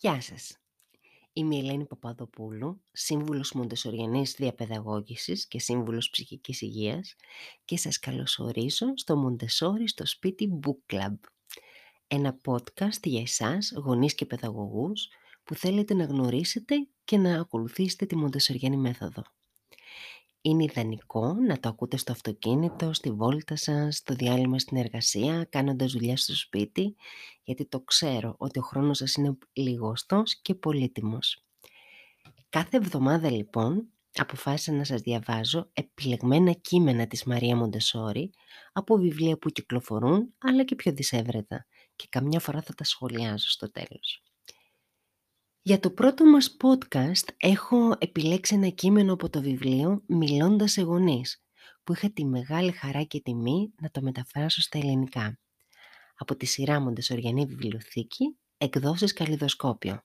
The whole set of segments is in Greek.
Γεια σας. Είμαι η Ελένη Παπαδοπούλου, σύμβουλος Μοντεσοριανής Διαπαιδαγώγησης και σύμβουλος ψυχικής υγείας και σας καλωσορίζω στο Μοντεσόρι στο σπίτι Book Club. Ένα podcast για εσάς, γονείς και παιδαγωγούς, που θέλετε να γνωρίσετε και να ακολουθήσετε τη Μοντεσοριανή μέθοδο. Είναι ιδανικό να το ακούτε στο αυτοκίνητο, στη βόλτα σας, στο διάλειμμα στην εργασία, κάνοντας δουλειά στο σπίτι, γιατί το ξέρω ότι ο χρόνος σας είναι λιγοστός και πολύτιμος. Κάθε εβδομάδα λοιπόν αποφάσισα να σας διαβάζω επιλεγμένα κείμενα της Μαρία Μοντεσόρη από βιβλία που κυκλοφορούν αλλά και πιο δισεύρετα και καμιά φορά θα τα σχολιάζω στο τέλος. Για το πρώτο μας podcast έχω επιλέξει ένα κείμενο από το βιβλίο «Μιλώντας σε γονείς» που είχα τη μεγάλη χαρά και τιμή να το μεταφράσω στα ελληνικά. Από τη σειρά Μοντεσοριανή Βιβλιοθήκη, εκδόσεις Καλλιδοσκόπιο.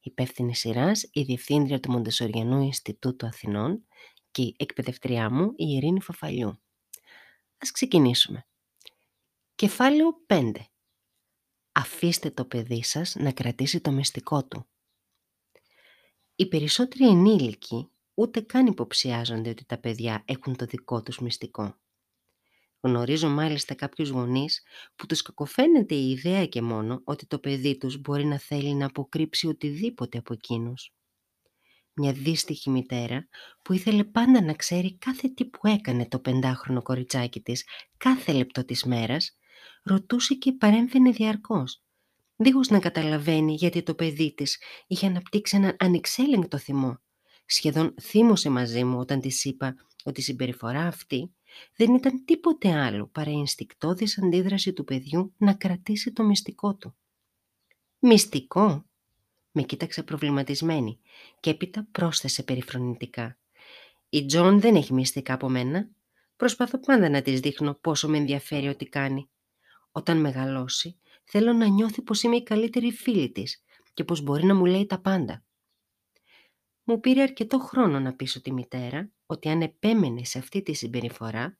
Υπεύθυνη σειράς η Διευθύντρια του Μοντεσοριανού Ινστιτούτου Αθηνών και η εκπαιδευτριά μου η Ειρήνη Φαφαλιού. Ας ξεκινήσουμε. Κεφάλαιο 5. Αφήστε το παιδί σας να κρατήσει το μυστικό του. Οι περισσότεροι ενήλικοι ούτε καν υποψιάζονται ότι τα παιδιά έχουν το δικό τους μυστικό. Γνωρίζω μάλιστα κάποιους γονείς που τους κακοφαίνεται η ιδέα και μόνο ότι το παιδί τους μπορεί να θέλει να αποκρύψει οτιδήποτε από εκείνους. Μια δύστιχη μητέρα που ήθελε πάντα να ξέρει κάθε τι που έκανε το πεντάχρονο κοριτσάκι της κάθε λεπτό της μέρας, ρωτούσε και παρέμβαινε διαρκώς δίχως να καταλαβαίνει γιατί το παιδί της είχε αναπτύξει έναν ανεξέλεγκτο θυμό. Σχεδόν θύμωσε μαζί μου όταν της είπα ότι η συμπεριφορά αυτή δεν ήταν τίποτε άλλο παρά η ενστικτώδης αντίδραση του παιδιού να κρατήσει το μυστικό του. «Μυστικό» με κοίταξε προβληματισμένη και έπειτα πρόσθεσε περιφρονητικά. «Η Τζόαν δεν έχει μυστικά από μένα. Προσπαθώ πάντα να της δείχνω πόσο με ενδιαφέρει ό,τι κάνει. Όταν μεγαλώσει Θέλω να νιώθει πως είμαι η καλύτερη φίλη της και πως μπορεί να μου λέει τα πάντα. Μου πήρε αρκετό χρόνο να πείσω τη μητέρα ότι αν επέμενε σε αυτή τη συμπεριφορά,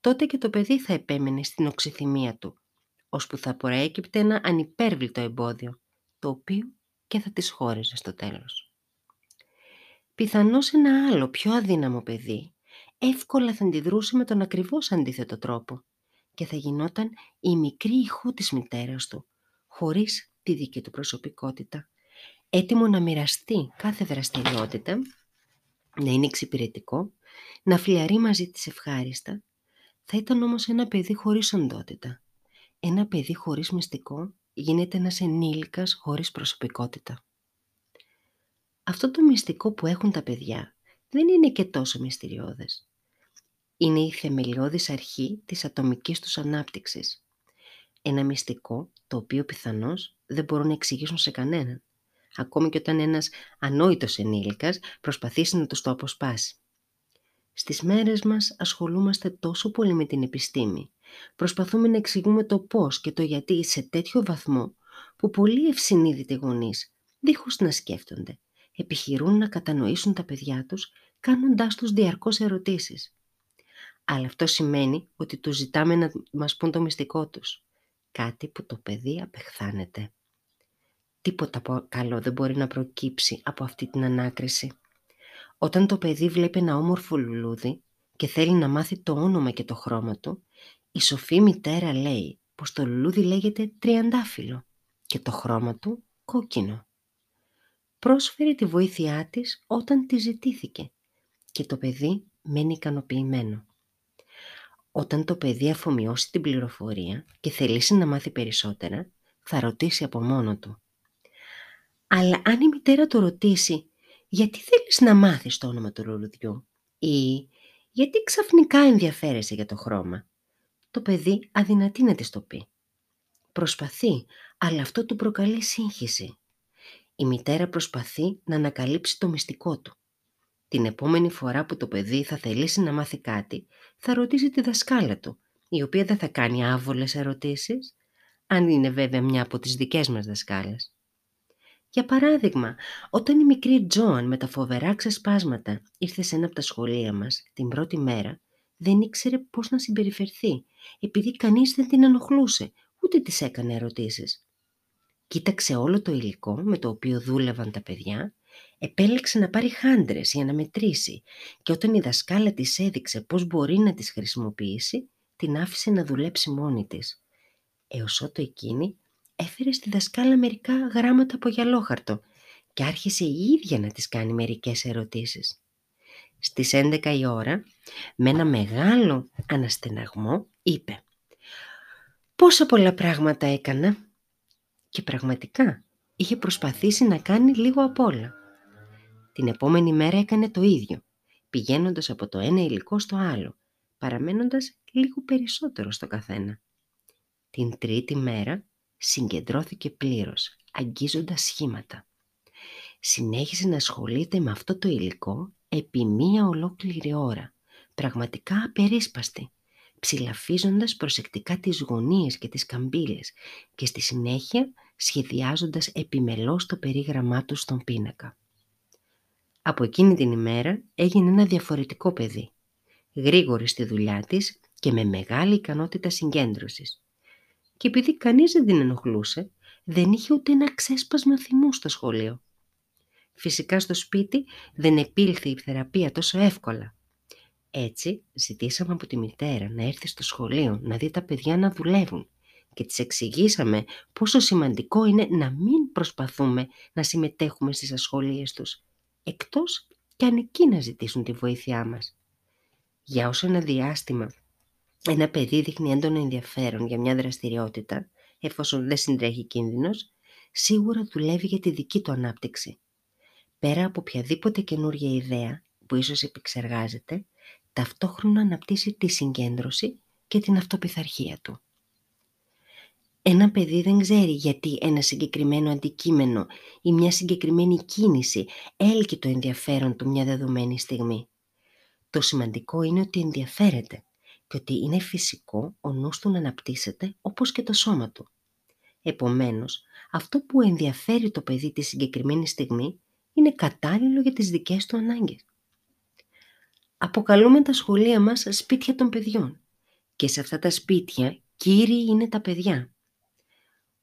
τότε και το παιδί θα επέμενε στην οξυθυμία του, ώσπου θα προέκυπτε ένα ανυπέρβλητο εμπόδιο, το οποίο και θα τις χώριζε στο τέλος. Πιθανώς ένα άλλο πιο αδύναμο παιδί εύκολα θα αντιδρούσε με τον ακριβώς αντίθετο τρόπο και θα γινόταν η μικρή ηχού της μητέρας του, χωρίς τη δική του προσωπικότητα, έτοιμο να μοιραστεί κάθε δραστηριότητα, να είναι εξυπηρετικό, να φλιαρεί μαζί της ευχάριστα, θα ήταν όμως ένα παιδί χωρίς οντότητα. Ένα παιδί χωρίς μυστικό γίνεται ένας ενήλικας χωρίς προσωπικότητα. Αυτό το μυστικό που έχουν τα παιδιά δεν είναι και τόσο μυστηριώδες είναι η θεμελιώδης αρχή της ατομικής τους ανάπτυξης. Ένα μυστικό το οποίο πιθανώς δεν μπορούν να εξηγήσουν σε κανέναν, ακόμη και όταν ένας ανόητος ενήλικας προσπαθήσει να τους το αποσπάσει. Στις μέρες μας ασχολούμαστε τόσο πολύ με την επιστήμη. Προσπαθούμε να εξηγούμε το πώς και το γιατί σε τέτοιο βαθμό που πολλοί ευσυνείδητοι γονείς, δίχως να σκέφτονται, επιχειρούν να κατανοήσουν τα παιδιά τους κάνοντάς τους διαρκώς ερωτήσεις. Αλλά αυτό σημαίνει ότι τους ζητάμε να μας πούν το μυστικό τους. Κάτι που το παιδί απεχθάνεται. Τίποτα καλό δεν μπορεί να προκύψει από αυτή την ανάκριση. Όταν το παιδί βλέπει ένα όμορφο λουλούδι και θέλει να μάθει το όνομα και το χρώμα του, η σοφή μητέρα λέει πως το λουλούδι λέγεται τριαντάφυλλο και το χρώμα του κόκκινο. Πρόσφερε τη βοήθειά της όταν τη ζητήθηκε και το παιδί μένει ικανοποιημένο. Όταν το παιδί αφομοιώσει την πληροφορία και θελήσει να μάθει περισσότερα, θα ρωτήσει από μόνο του. Αλλά αν η μητέρα του ρωτήσει «Γιατί θέλεις να μάθεις το όνομα του λουλουδιού» ή «Γιατί ξαφνικά ενδιαφέρεσαι για το χρώμα» το παιδί αδυνατεί να της το πει. Προσπαθεί, αλλά αυτό του προκαλεί σύγχυση. Η μητέρα προσπαθεί να ανακαλύψει το μυστικό του. Την επόμενη φορά που το παιδί θα θελήσει να μάθει κάτι, θα ρωτήσει τη δασκάλα του, η οποία δεν θα κάνει άβολες ερωτήσεις, αν είναι βέβαια μια από τις δικές μας δασκάλες. Για παράδειγμα, όταν η μικρή Τζόαν με τα φοβερά ξεσπάσματα ήρθε σε ένα από τα σχολεία μας την πρώτη μέρα, δεν ήξερε πώς να συμπεριφερθεί, επειδή κανείς δεν την ενοχλούσε, ούτε της έκανε ερωτήσεις. Κοίταξε όλο το υλικό με το οποίο δούλευαν τα παιδιά, επέλεξε να πάρει χάντρες για να μετρήσει και όταν η δασκάλα της έδειξε πώς μπορεί να τις χρησιμοποιήσει, την άφησε να δουλέψει μόνη της. Έως ότου εκείνη έφερε στη δασκάλα μερικά γράμματα από γυαλόχαρτο και άρχισε η ίδια να της κάνει μερικές ερωτήσεις. Στις 11 η ώρα, με ένα μεγάλο αναστεναγμό, είπε «Πόσα πολλά πράγματα έκανα» και πραγματικά είχε προσπαθήσει να κάνει λίγο απ' όλα. Την επόμενη μέρα έκανε το ίδιο, πηγαίνοντας από το ένα υλικό στο άλλο, παραμένοντας λίγο περισσότερο στο καθένα. Την τρίτη μέρα συγκεντρώθηκε πλήρως, αγγίζοντας σχήματα. Συνέχισε να ασχολείται με αυτό το υλικό επί μία ολόκληρη ώρα, πραγματικά απερίσπαστη, ψηλαφίζοντας προσεκτικά τις γωνίες και τις καμπύλες και στη συνέχεια σχεδιάζοντας επιμελώς το περίγραμμά του στον πίνακα. Από εκείνη την ημέρα έγινε ένα διαφορετικό παιδί, γρήγορη στη δουλειά της και με μεγάλη ικανότητα συγκέντρωσης. Και επειδή κανείς δεν την ενοχλούσε, δεν είχε ούτε ένα ξέσπασμα θυμού στο σχολείο. Φυσικά στο σπίτι δεν επήλθε η θεραπεία τόσο εύκολα. Έτσι ζητήσαμε από τη μητέρα να έρθει στο σχολείο να δει τα παιδιά να δουλεύουν και της εξηγήσαμε πόσο σημαντικό είναι να μην προσπαθούμε να συμμετέχουμε στις ασχολίες τους, εκτός και αν εκεί να ζητήσουν τη βοήθειά μας. Για όσο ένα διάστημα ένα παιδί δείχνει έντονο ενδιαφέρον για μια δραστηριότητα, εφόσον δεν συντρέχει κίνδυνος, σίγουρα δουλεύει για τη δική του ανάπτυξη. Πέρα από οποιαδήποτε καινούργια ιδέα που ίσως επεξεργάζεται, ταυτόχρονα αναπτύσσει τη συγκέντρωση και την αυτοπιθαρχία του. Ένα παιδί δεν ξέρει γιατί ένα συγκεκριμένο αντικείμενο ή μια συγκεκριμένη κίνηση έλκει το ενδιαφέρον του μια δεδομένη στιγμή. Το σημαντικό είναι ότι ενδιαφέρεται και ότι είναι φυσικό ο νους του να αναπτύσσεται όπως και το σώμα του. Επομένως, αυτό που ενδιαφέρει το παιδί τη συγκεκριμένη στιγμή είναι κατάλληλο για τις δικές του ανάγκες. Αποκαλούμε τα σχολεία μας σπίτια των παιδιών και σε αυτά τα σπίτια κύριοι είναι τα παιδιά.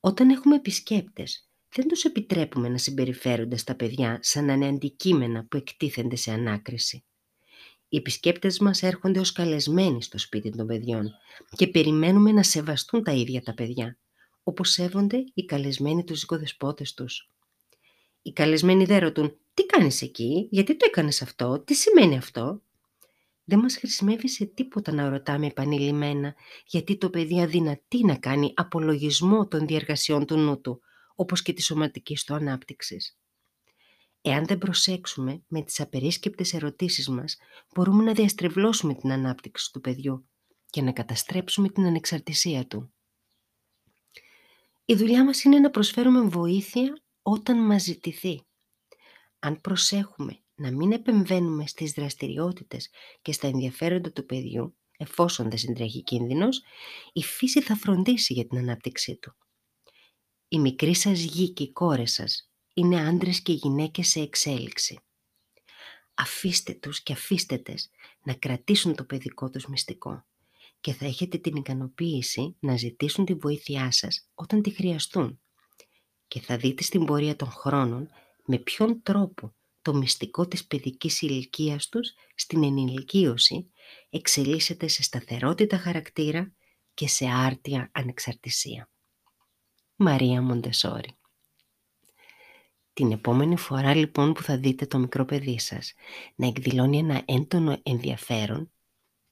Όταν έχουμε επισκέπτες, δεν τους επιτρέπουμε να συμπεριφέρονται στα παιδιά σαν να είναι αντικείμενα που εκτίθενται σε ανάκριση. Οι επισκέπτες μας έρχονται ως καλεσμένοι στο σπίτι των παιδιών και περιμένουμε να σεβαστούν τα ίδια τα παιδιά, όπως σέβονται οι καλεσμένοι τους οικοδεσπότες τους. Οι καλεσμένοι δεν ρωτούν «Τι κάνεις εκεί, γιατί το έκανες αυτό, τι σημαίνει αυτό» δεν μας χρησιμεύει σε τίποτα να ρωτάμε επανειλημμένα γιατί το παιδί αδυνατεί να κάνει απολογισμό των διεργασιών του νου του, όπως και της σωματικής του ανάπτυξης. Εάν δεν προσέξουμε με τις απερίσκεπτες ερωτήσεις μας, μπορούμε να διαστρεβλώσουμε την ανάπτυξη του παιδιού και να καταστρέψουμε την ανεξαρτησία του. Η δουλειά μας είναι να προσφέρουμε βοήθεια όταν μας ζητηθεί. Αν προσέχουμε να μην επεμβαίνουμε στις δραστηριότητες και στα ενδιαφέροντα του παιδιού, εφόσον δεν συντρέχει κίνδυνος, η φύση θα φροντίσει για την ανάπτυξή του. Η μικρή σας γη και οι κόρες σας είναι άντρες και γυναίκες σε εξέλιξη. Αφήστε τους και αφήστε τες να κρατήσουν το παιδικό τους μυστικό και θα έχετε την ικανοποίηση να ζητήσουν τη βοήθειά σας όταν τη χρειαστούν και θα δείτε στην πορεία των χρόνων με ποιον τρόπο το μυστικό της παιδικής ηλικίας τους στην ενηλικίωση εξελίσσεται σε σταθερότητα χαρακτήρα και σε άρτια ανεξαρτησία. Μαρία Μοντεσόρη την επόμενη φορά λοιπόν που θα δείτε το μικρό παιδί σας να εκδηλώνει ένα έντονο ενδιαφέρον,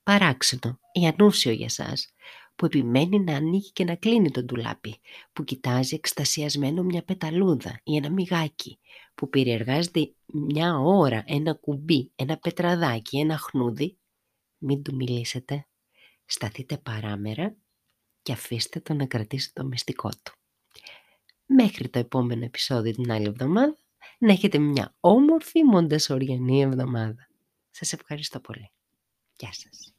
παράξενο ή ανούσιο για σας, που επιμένει να ανοίγει και να κλείνει το ντουλάπι, που κοιτάζει εκστασιασμένο μια πεταλούδα ή ένα μυγάκι, που περιεργάζεται μια ώρα ένα κουμπί, ένα πετραδάκι, ένα χνούδι, μην του μιλήσετε, σταθείτε παράμερα και αφήστε το να κρατήσει το μυστικό του. Μέχρι το επόμενο επεισόδιο την άλλη εβδομάδα, να έχετε μια όμορφη μοντασοριανή εβδομάδα. Σας ευχαριστώ πολύ. Γεια σας.